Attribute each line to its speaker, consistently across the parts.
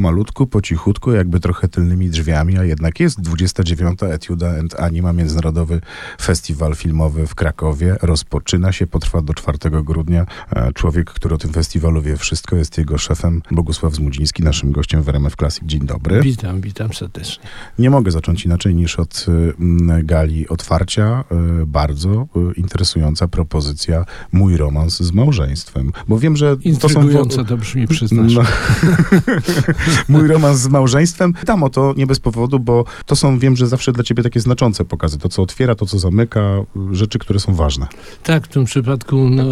Speaker 1: pomalutku, po cichutku, jakby trochę tylnymi drzwiami, a jednak jest 29. Etiuda and Anima, Międzynarodowy Festiwal Filmowy w Krakowie. Rozpoczyna się, potrwa do 4 grudnia. E, Człowiek, który o tym festiwalu wie wszystko, jest jego szefem, Bogusław Zmudziński, naszym gościem w RMF Classic. Dzień dobry.
Speaker 2: Witam, witam serdecznie.
Speaker 1: Nie mogę zacząć inaczej niż od y, m, gali otwarcia. Y, Bardzo y, interesująca propozycja Mój romans z małżeństwem. Bo wiem, że to są...
Speaker 2: Intrygująco to brzmi, przyznasz.
Speaker 1: No. Mój romans z małżeństwem. Tam o to nie bez powodu, bo to są, wiem, że zawsze dla ciebie takie znaczące pokazy. To, co otwiera, to, co zamyka, rzeczy, które są ważne.
Speaker 2: Tak, w tym przypadku no,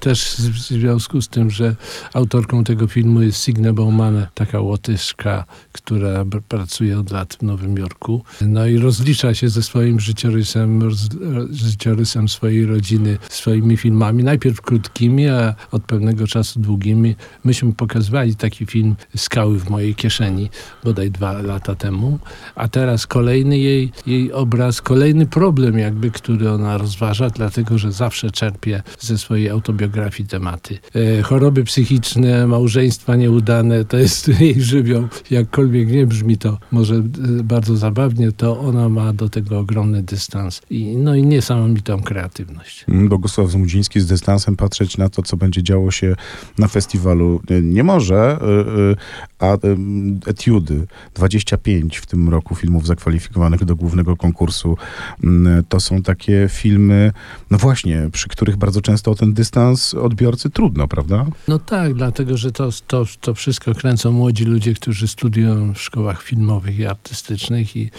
Speaker 2: też w związku z tym, że autorką tego filmu jest Signe Bauman, taka łotyszka, która pracuje od lat w Nowym Jorku. No i rozlicza się ze swoim życiorysem, roz, życiorysem swojej rodziny, swoimi filmami. Najpierw krótkimi, a od pewnego czasu długimi. Myśmy pokazywali taki film Skały w mojej kieszeni, bodaj dwa lata temu. A teraz kolejny jej, jej obraz, kolejny problem jakby, który ona rozważa, dlatego, że zawsze czerpie ze swojej autobiografii tematy. E, choroby psychiczne, małżeństwa nieudane, to jest jej żywioł. Jakkolwiek nie brzmi to może e, bardzo zabawnie, to ona ma do tego ogromny dystans i, no i niesamowitą kreatywność.
Speaker 1: Mm, Bogusław Zmudziński z dystansem patrzeć na to, co będzie działo się na festiwalu y, nie może, y, a Etiudy, 25 w tym roku filmów zakwalifikowanych do głównego konkursu, mm, to są takie filmy, no właśnie, przy których bardzo często o ten dystans odbiorcy trudno, prawda?
Speaker 2: No tak, dlatego że to, to, to wszystko kręcą młodzi ludzie, którzy studiują w szkołach filmowych i artystycznych i,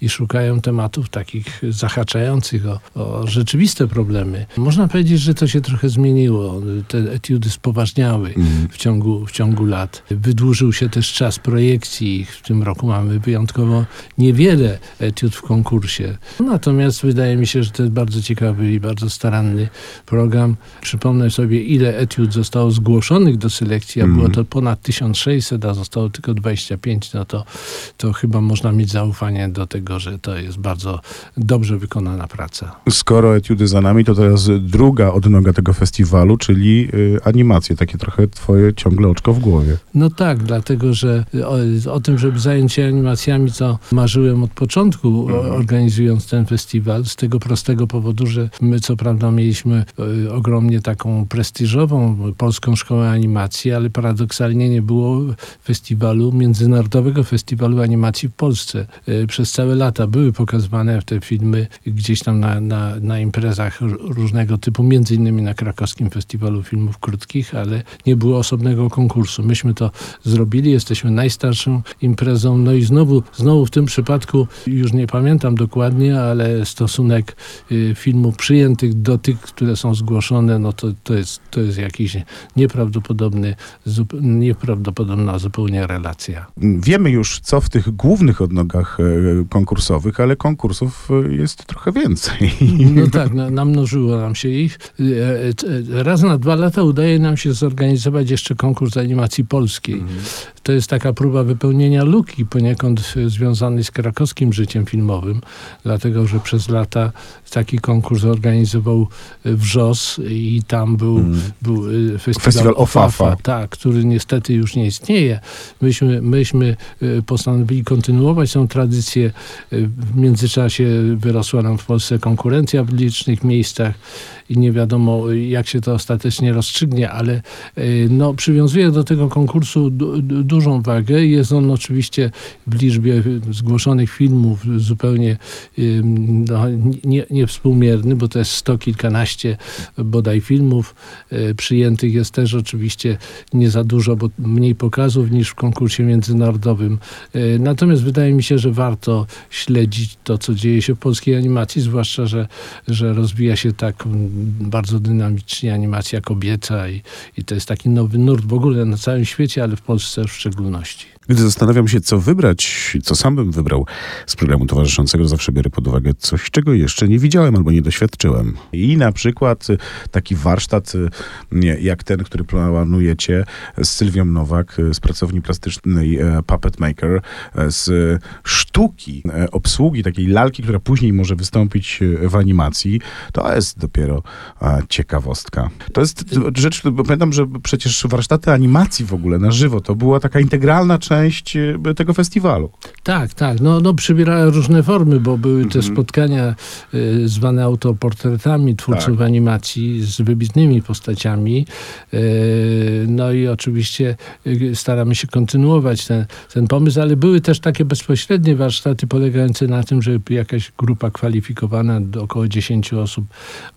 Speaker 2: i szukają tematów takich zahaczających o, o rzeczywiste problemy. Można powiedzieć, że to się trochę zmieniło. Te etiudy spoważniały w ciągu, w ciągu lat. Wydłużył się też czas projekcji. W tym roku mamy wyjątkowo niewiele etiud w konkursie. Natomiast wydaje mi się, że to jest bardzo ciekawy i bardzo staranny program. Przypomnę sobie, ile etiud zostało zgłoszonych do selekcji, a było to ponad 1600, a zostało tylko 25, no to, to chyba można mieć zaufanie do tego, że to jest bardzo dobrze wykonana praca.
Speaker 1: Skoro etiudy za nami, to teraz druga odnoga tego festiwalu, czyli y, animacje, takie trochę twoje ciągle oczko w głowie.
Speaker 2: No tak, dlatego że o, o tym, żeby zająć się animacjami, to marzyłem od początku, o, organizując ten festiwal, z tego prostego powodu, że my co prawda mieliśmy e, ogromnie taką prestiżową Polską Szkołę Animacji, ale paradoksalnie nie było festiwalu, międzynarodowego festiwalu animacji w Polsce. E, Przez całe lata były pokazywane te filmy gdzieś tam na, na, na imprezach różnego typu, między innymi na krakowskim festiwalu filmów krótkich, ale nie było osobnego konkursu. Myśmy to zrobili, jesteśmy najstarszą imprezą, no i znowu, znowu w tym przypadku, już nie pamiętam dokładnie, ale stosunek y, filmów przyjętych do tych, które są zgłoszone, no to, to, jest, to jest jakiś nieprawdopodobny, nieprawdopodobna zupełnie relacja.
Speaker 1: Wiemy już, co w tych głównych odnogach e, konkursowych, ale konkursów e, jest trochę więcej.
Speaker 2: No tak, na, namnożyło nam się ich. E, Raz na dwa lata udaje nam się zorganizować jeszcze konkurs animacji polskiej. To jest taka próba wypełnienia luki poniekąd związanej z krakowskim życiem filmowym, dlatego że przez lata taki konkurs organizował e, WRZOS i tam był, był e, festiwal,
Speaker 1: Festiwal Ofafa.
Speaker 2: tak, który niestety już nie istnieje. Myśmy, myśmy e, postanowili kontynuować tą tradycję. W międzyczasie wyrosła nam w Polsce konkurencja w licznych miejscach i nie wiadomo, jak się to ostatecznie rozstrzygnie, ale no, przywiązuję do tego konkursu du, du, dużą wagę. Jest on oczywiście w liczbie zgłoszonych filmów zupełnie no, nie, niewspółmierny, bo to jest sto kilkanaście bodaj filmów. E, Przyjętych jest też oczywiście nie za dużo, bo mniej pokazów niż w konkursie międzynarodowym. E, Natomiast wydaje mi się, że warto śledzić to, co dzieje się w polskiej animacji, zwłaszcza, że, że rozwija się tak bardzo dynamicznie animacja kobieca i, i to jest taki nowy nurt w ogóle na całym świecie, ale w Polsce w szczególności szczególności.
Speaker 1: Gdy zastanawiam się, co wybrać, co sam bym wybrał z programu towarzyszącego, zawsze biorę pod uwagę coś, czego jeszcze nie widziałem albo nie doświadczyłem. I na przykład y, taki warsztat, y, jak ten, który planujecie z Sylwią Nowak y, z pracowni plastycznej Puppet Maker, z sztuki, obsługi takiej lalki, która później może wystąpić w animacji, to jest dopiero ciekawostka. To jest rzecz, bo pamiętam, że przecież warsztaty animacji w ogóle na żywo to była taka integralna część część tego festiwalu.
Speaker 2: Tak, tak. No, no przybierała różne formy, bo były te mhm. spotkania y, zwane autoportretami twórców tak. animacji z wybitnymi postaciami. Y, no i oczywiście y, staramy się kontynuować ten, ten pomysł, ale były też takie bezpośrednie warsztaty polegające na tym, że jakaś grupa kwalifikowana, do około 10 osób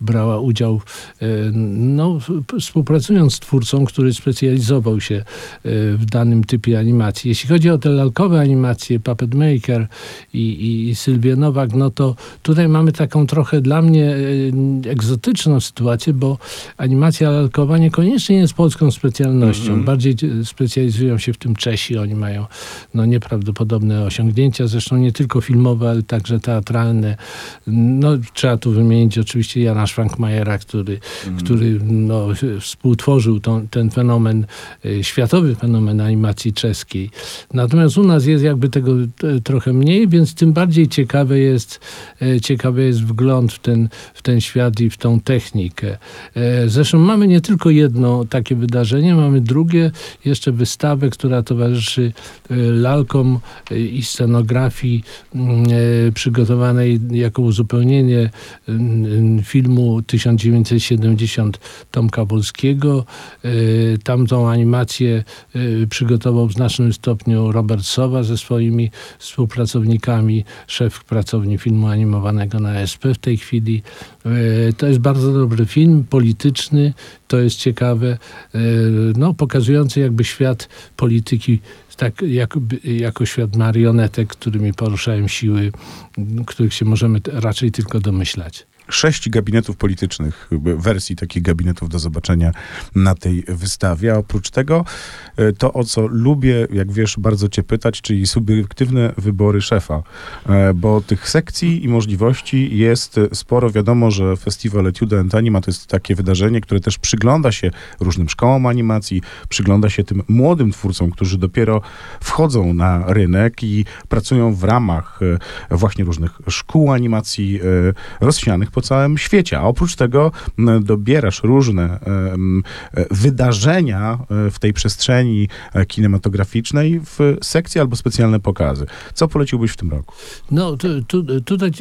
Speaker 2: brała udział, y, no, współpracując z twórcą, który specjalizował się y, w danym typie animacji. Jeśli chodzi o te lalkowe animacje, Puppet Maker i, i Sylwia Nowak, no to tutaj mamy taką trochę dla mnie y, egzotyczną sytuację, bo animacja lalkowa niekoniecznie jest polską specjalnością. Mm -hmm. Bardziej specjalizują się w tym Czesi. Oni mają no, nieprawdopodobne osiągnięcia, zresztą nie tylko filmowe, ale także teatralne. No, trzeba tu wymienić oczywiście Jana Schwankmajera, który, mm. który no, współtworzył tą, ten fenomen, y, światowy fenomen animacji czeskiej. Natomiast u nas jest jakby tego trochę mniej, więc tym bardziej ciekawe jest, e, ciekawy jest wgląd w ten, w ten świat i w tą technikę. E, zresztą mamy nie tylko jedno takie wydarzenie, mamy drugie, jeszcze wystawę, która towarzyszy e, lalkom i scenografii mm, przygotowanej jako uzupełnienie filmu 1970 Tomka Wolskiego. Tamtą animację przygotował w znacznym stopniu Robert Sowa ze swoimi współpracownikami, szef pracowni filmu animowanego na SP w tej chwili. E, to jest bardzo dobry film, polityczny, to jest ciekawe, e, no, pokazujący jakby świat polityki tak jako świat marionetek, którymi poruszają siły, których się możemy raczej tylko domyślać
Speaker 1: sześć gabinetów politycznych, wersji takich gabinetów do zobaczenia na tej wystawie. A oprócz tego e, to, o co lubię, jak wiesz, bardzo cię pytać, czyli subiektywne wybory szefa, e, bo tych sekcji i możliwości jest sporo. Wiadomo, że Festiwal Etude and Anima to jest takie wydarzenie, które też przygląda się różnym szkołom animacji, przygląda się tym młodym twórcom, którzy dopiero wchodzą na rynek i pracują w ramach e, właśnie różnych szkół animacji rozsianych po po całym świecie. A oprócz tego dobierasz różne e, wydarzenia e, w tej przestrzeni e, kinematograficznej w sekcji albo specjalne pokazy. Co poleciłbyś w tym roku?
Speaker 2: No, tu, tu, tutaj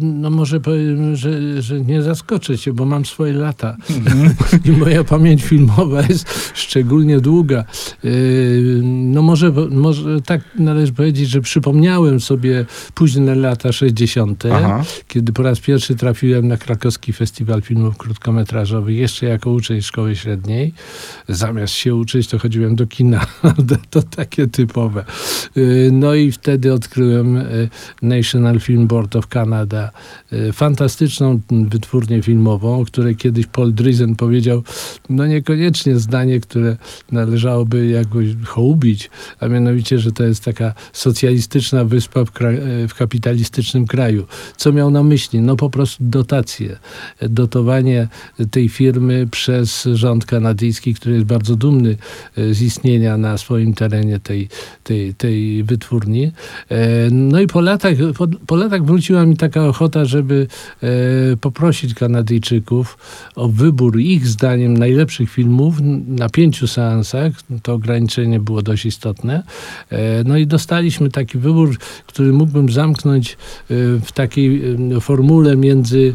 Speaker 2: no może powiem, że, że nie zaskoczę cię, bo mam swoje lata mhm. i moja pamięć filmowa jest szczególnie długa. No może, może tak należy powiedzieć, że przypomniałem sobie późne lata 60., Aha. kiedy po raz pierwszy trafiłem na krakowski festiwal filmów krótkometrażowych jeszcze jako uczeń szkoły średniej. Zamiast się uczyć, to chodziłem do kina. to takie typowe. Y, no i wtedy odkryłem y, National Film Board of Canada. Y, fantastyczną wytwórnię filmową, o której kiedyś Paul Drizen powiedział, no niekoniecznie zdanie, które należałoby jakoś hołubić, a mianowicie, że to jest taka socjalistyczna wyspa w, w kapitalistycznym kraju. Co miał na myśli? No po prostu dotacje dotacje. Dotowanie tej firmy przez rząd kanadyjski, który jest bardzo dumny e, z istnienia na swoim terenie tej, tej, tej wytwórni. E, no i po latach, po, po latach wróciła mi taka ochota, żeby e, poprosić Kanadyjczyków o wybór ich zdaniem najlepszych filmów na pięciu seansach. To ograniczenie było dość istotne. No i dostaliśmy taki wybór, który mógłbym zamknąć w takiej formule między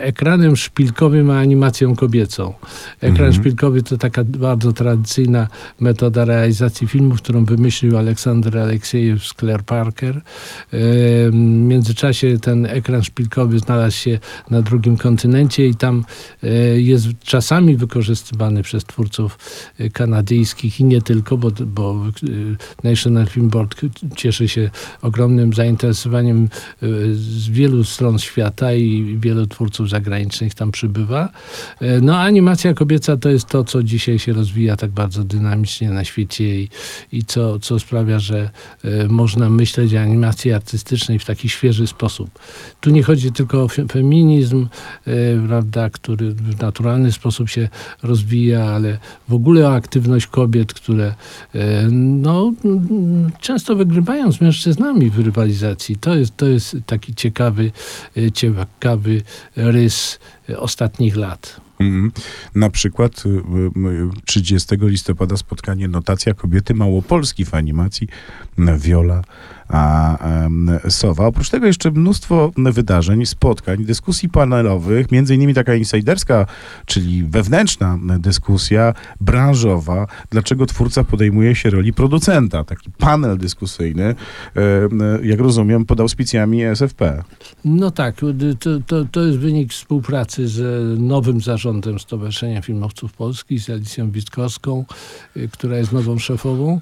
Speaker 2: ekranem szpilkowym a animacją kobiecą. Ekran mhm. szpilkowy to taka bardzo tradycyjna metoda realizacji filmów, którą wymyślił Aleksander Aleksiejew z Claire Parker. Y, w międzyczasie ten ekran szpilkowy znalazł się na drugim kontynencie i tam y, jest czasami wykorzystywany przez twórców kanadyjskich i nie tylko, bo, bo National Film Board cieszy się ogromnym zainteresowaniem z wielu stron świata i wielu twórców zagranicznych tam przybywa. E, no animacja kobieca to jest to, co dzisiaj się rozwija tak bardzo dynamicznie na świecie i, i co, co sprawia, że e, można myśleć o animacji artystycznej w taki świeży sposób. Tu nie chodzi tylko o feminizm, e, prawda, który w naturalny sposób się rozwija, ale w ogóle o aktywność kobiet, które no, często wygrywają z mężczyznami w rywalizacji. To jest, to jest taki ciekawy, ciekawy ciekawy rys ostatnich lat.
Speaker 1: Mm. Na przykład 30 listopada spotkanie Notacja Kobiety Małopolski w animacji Viola a, Sowa. Oprócz tego jeszcze mnóstwo wydarzeń, spotkań, dyskusji panelowych, między innymi taka insiderska, czyli wewnętrzna dyskusja branżowa, dlaczego twórca podejmuje się roli producenta. Taki panel dyskusyjny, jak rozumiem, pod auspicjami SFP.
Speaker 2: No tak, to, to, to jest wynik współpracy z nowym zarządem Stowarzyszenia Filmowców Polskich, z Alicją Witkowską, y, która jest nową szefową.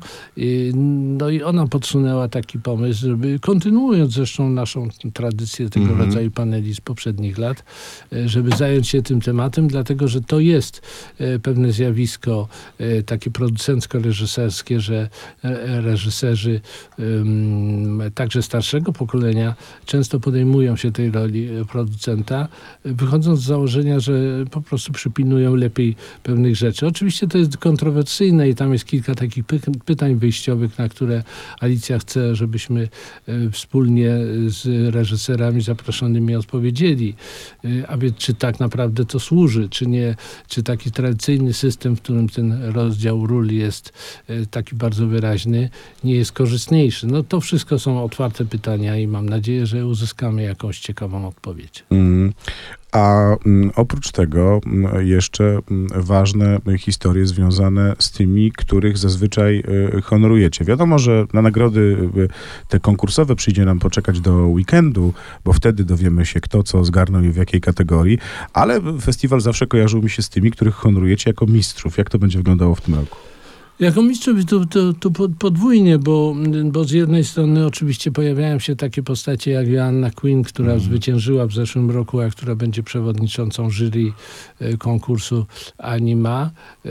Speaker 2: No i ona podsunęła taki pomysł, pomysł, żeby kontynuując zresztą naszą tradycję tego mm -hmm. rodzaju paneli z poprzednich lat, e, żeby zająć się tym tematem, dlatego że to jest e, pewne zjawisko e, takie producencko-reżyserskie, że reżyserzy także starszego pokolenia często podejmują się tej roli producenta, wychodząc z założenia, że po prostu przypilnują lepiej pewnych rzeczy. Oczywiście to jest kontrowersyjne i tam jest kilka takich pytań wyjściowych, na które Alicja chce, żebyśmy żebyśmy e, wspólnie z reżyserami zaproszonymi odpowiedzieli. E, a więc czy tak naprawdę to służy, czy nie, czy taki tradycyjny system, w którym ten rozdział ról jest e, taki bardzo wyraźny, nie jest korzystniejszy. No to wszystko są otwarte pytania i mam nadzieję, że uzyskamy jakąś ciekawą odpowiedź. Mm.
Speaker 1: A mm, oprócz tego mm, jeszcze mm, ważne historie związane z tymi, których zazwyczaj y, honorujecie. Wiadomo, że na nagrody y, te konkursowe przyjdzie nam poczekać do weekendu, bo wtedy dowiemy się, kto co zgarnął i w jakiej kategorii, ale festiwal zawsze kojarzył mi się z tymi, których honorujecie jako mistrzów. Jak to będzie wyglądało w tym roku?
Speaker 2: Jako mistrzowi to, to, to podwójnie, bo, bo z jednej strony oczywiście pojawiają się takie postacie jak Joanna Quinn, która mm. zwyciężyła w zeszłym roku, a która będzie przewodniczącą jury e, konkursu Anima, e,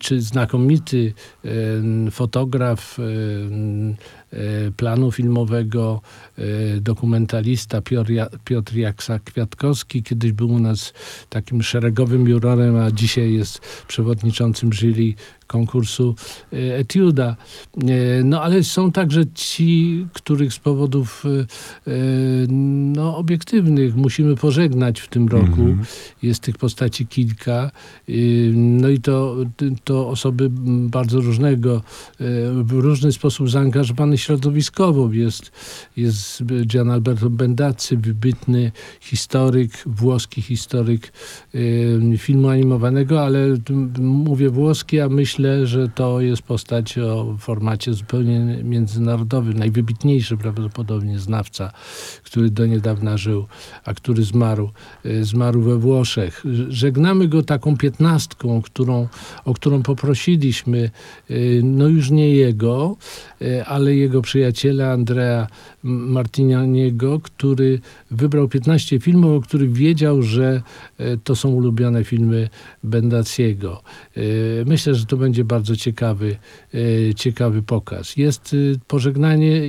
Speaker 2: czy znakomity e, fotograf planu filmowego, dokumentalista Piotr, Piotr Jaksa-Kwiatkowski. Kiedyś był u nas takim szeregowym jurorem, a dzisiaj jest przewodniczącym jury konkursu e, Etiuda. E, no ale są także ci, których z powodów e, no, obiektywnych musimy pożegnać w tym roku. Mm -hmm. Jest tych postaci kilka. No i to, to osoby bardzo różnego, w różny sposób zaangażowane środowiskowo. Jest, jest Gian Alberto Bendazzi, wybitny historyk, włoski historyk filmu animowanego, ale mówię włoski, a myślę myślę, że to jest postać o formacie zupełnie międzynarodowym. Najwybitniejszy prawdopodobnie znawca, który do niedawna żył, a który zmarł, y, zmarł we Włoszech. Żegnamy go taką piętnastką, którą, o którą poprosiliśmy, y, no już nie jego, y, ale jego przyjaciela Andrea Martinianiego, który wybrał 15 filmów, o których wiedział, że to są ulubione filmy Bendaciego. Myślę, że to będzie bardzo ciekawy, e, ciekawy pokaz. Jest e, pożegnanie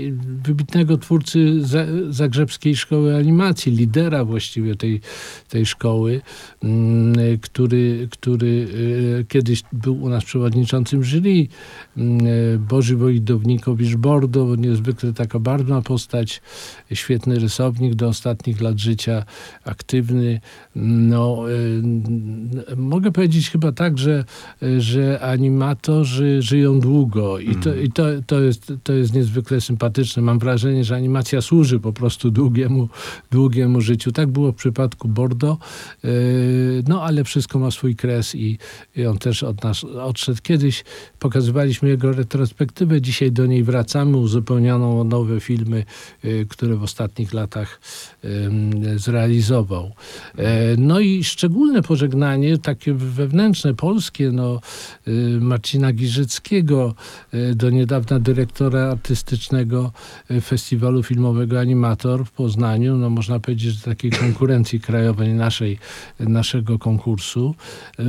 Speaker 2: wybitnego twórcy Zagrzebskiej Szkoły Animacji, lidera właściwie tej, tej szkoły, mm, który, który e, kiedyś był u nas przewodniczącym jury, mm, Boży Wojdownikowicz Bordo, niezwykle taka barwna postać, świetny rysownik do ostatnich lat życia, aktywny. No, mogę powiedzieć chyba tak, że, że ani animatorzy żyją długo i, to, mm. i to, to, jest, to jest niezwykle sympatyczne. Mam wrażenie, że animacja służy po prostu długiemu, długiemu życiu. Tak było w przypadku Bordo, yy, no ale wszystko ma swój kres i, i on też od nas odszedł. Kiedyś pokazywaliśmy jego retrospektywę, dzisiaj do niej wracamy, uzupełnioną o nowe filmy, yy, które w ostatnich latach zrealizował. No i szczególne pożegnanie, takie wewnętrzne, polskie, no Marcina Giżyckiego, e, do niedawna dyrektora artystycznego e, Festiwalu Filmowego Animator w Poznaniu. No można powiedzieć, że takiej konkurencji krajowej naszej, naszego konkursu. E,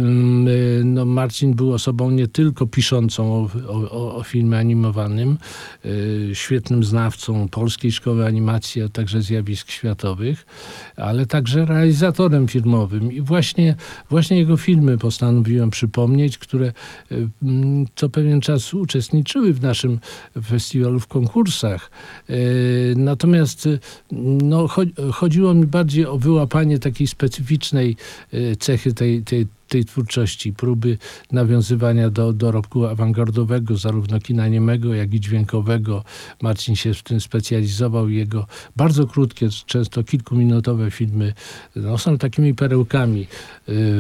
Speaker 2: no Marcin był osobą nie tylko piszącą o, o, o filmie animowanym, świetnym znawcą polskiej szkoły animacji, a także zjawisk ale także realizatorem filmowym. I właśnie, właśnie jego filmy postanowiłem przypomnieć, które co pewien czas uczestniczyły w naszym festiwalu w konkursach. Natomiast no, chodziło mi bardziej o wyłapanie takiej specyficznej cechy tej, tej tej twórczości, próby nawiązywania do dorobku awangardowego, zarówno kina niemego, jak i dźwiękowego. Marcin się w tym specjalizował. Jego bardzo krótkie, często kilkuminutowe filmy no, są takimi perełkami y,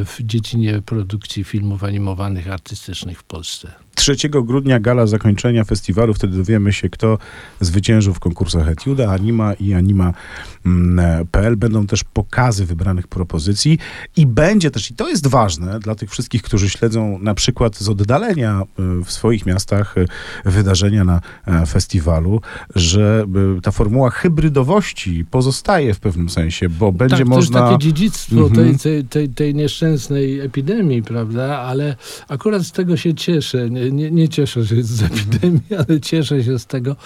Speaker 2: w dziedzinie produkcji filmów animowanych, artystycznych w Polsce.
Speaker 1: 3 grudnia gala zakończenia festiwalu. Wtedy dowiemy się, kto zwyciężył w konkursach Etiuda, Anima i Anima.pl. Będą też pokazy wybranych propozycji i będzie też, i to jest ważne dla tych wszystkich, którzy śledzą na przykład z oddalenia y, w swoich miastach y, wydarzenia na e, festiwalu, że ta formuła hybrydowości pozostaje w pewnym sensie, bo będzie
Speaker 2: tak,
Speaker 1: można...
Speaker 2: to jest takie dziedzictwo mhm. tej, tej, tej, tej nieszczęsnej epidemii, prawda? Ale akurat z tego się cieszę. Nie, nie, nie cieszę się z epidemii, ale cieszę się z tego,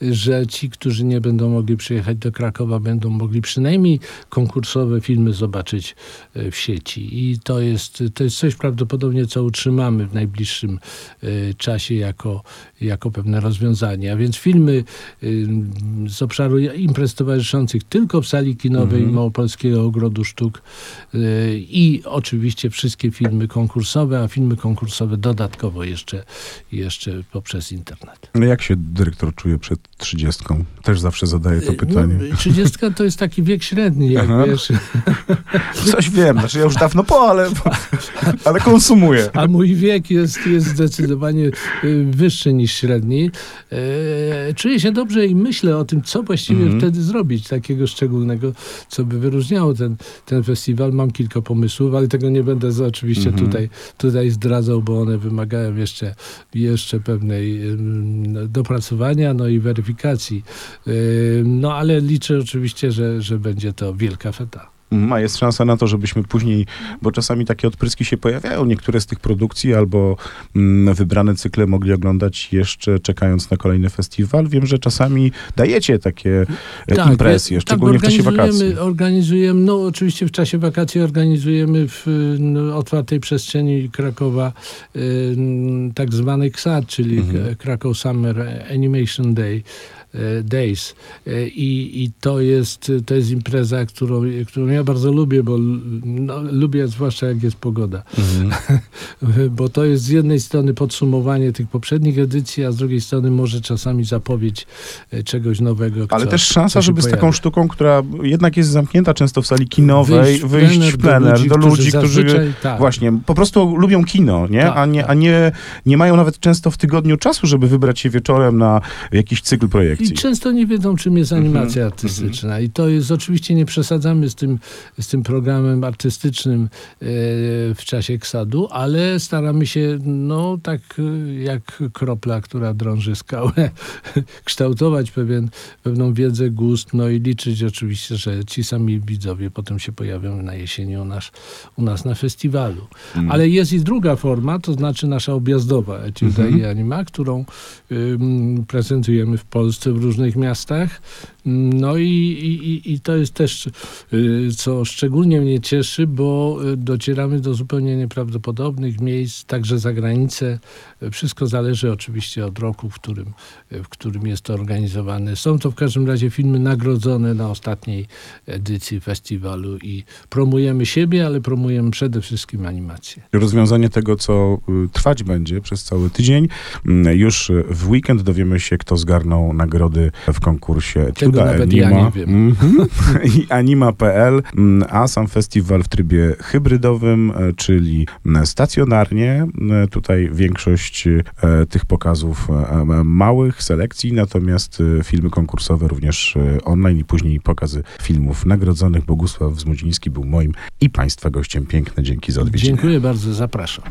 Speaker 2: że ci, którzy nie będą mogli przyjechać do Krakowa, będą mogli przynajmniej konkursowe filmy zobaczyć e, w sieci. I to jest, to jest coś prawdopodobnie, co utrzymamy w najbliższym e, czasie jako, jako pewne rozwiązanie. A więc filmy e, z obszaru imprez towarzyszących tylko w sali kinowej mhm. Małopolskiego Ogrodu Sztuk i oczywiście wszystkie filmy konkursowe, a filmy konkursowe dodatkowo jeszcze jeszcze poprzez internet.
Speaker 1: No jak się dyrektor czuje przed trzydziestką? Też zawsze zadaję to pytanie.
Speaker 2: No, trzydziestka to jest taki wiek średni, jak Aha. wiesz.
Speaker 1: Coś wiem, znaczy ja już dawno po, ale, ale konsumuję.
Speaker 2: A mój wiek jest, jest zdecydowanie y, wyższy niż średni. E, czuję się dobrze i myślę o tym, co właściwie mhm. wtedy zrobić takiego szczególnego, co by wyróżniało ten, ten festiwal. Mam kilka pomysłów, ale tego nie będę oczywiście mhm. tutaj, tutaj zdradzał, bo one wymagają jeszcze jeszcze pewnej dopracowania, no i weryfikacji. No ale liczę oczywiście, że, że będzie to wielka feta.
Speaker 1: Mm, a jest szansa na to, żebyśmy później, bo czasami takie odpryski się pojawiają, niektóre z tych produkcji albo mm, wybrane cykle mogli oglądać jeszcze czekając na kolejny festiwal. Wiem, że czasami dajecie takie e, tak, impresje, tak, szczególnie tak, w czasie wakacji.
Speaker 2: Organizujemy, no oczywiście w czasie wakacji organizujemy w no, otwartej przestrzeni Krakowa y, tak zwany KSAD, czyli mhm. Krakow Summer Animation Day. E, Days. E, I, I to jest, to jest impreza, którą, którą ja bardzo lubię, bo no, lubię zwłaszcza jak jest pogoda. Mhm. bo to jest z jednej strony podsumowanie tych poprzednich edycji, a z drugiej strony może czasami zapowiedź e, czegoś nowego.
Speaker 1: Ale też szansa, żeby z taką sztuką, która jednak jest zamknięta często w sali kinowej, wyjść, wyjść w plener do ludzi, do ludzi którzy, tak. właśnie po prostu lubią kino, nie? Tak, a, nie, tak. a nie, nie mają nawet często w tygodniu czasu, żeby wybrać się wieczorem na jakiś cykl projekcji.
Speaker 2: I często nie wiedzą, czym jest mhm, animacja mm -hmm. artystyczna. I to jest, oczywiście nie przesadzamy z tym, z tym programem artystycznym e, w czasie ksadu, ale staramy się, no tak e, jak kropla, która drąży skałę, kształtować pewien, pewną wiedzę, gust, no i liczyć oczywiście, że ci sami widzowie potem się pojawią na jesieni u nas, u nas na festiwalu. Mm. Ale jest i druga forma, to znaczy nasza objazdowa Etiuda mm -hmm. i Anima, którą prezentujemy w Polsce w różnych miastach. No i, i, i to jest też, y, co szczególnie mnie cieszy, bo y, docieramy do zupełnie nieprawdopodobnych miejsc, także za granicę. Wszystko zależy oczywiście od roku, w którym, w którym jest to organizowane. Są to w każdym razie filmy nagrodzone na ostatniej edycji festiwalu i promujemy siebie, ale promujemy przede wszystkim animację.
Speaker 1: Rozwiązanie tego, co y, trwać będzie przez cały tydzień. Już w weekend dowiemy się, kto zgarnął nagrody w konkursie
Speaker 2: Tego nawet Anima. ja nie wiem. Mm -hmm.
Speaker 1: I anima.pl, mm, a sam festiwal w trybie hybrydowym, e, czyli stacjonarnie. E, tutaj większość e, tych pokazów małych selekcji, natomiast filmy konkursowe również online i później pokazy filmów nagrodzonych. Bogusław Zmudziński był moim i Państwa gościem. Piękne dzięki za odwiedziny.
Speaker 2: Dziękuję bardzo, zapraszam.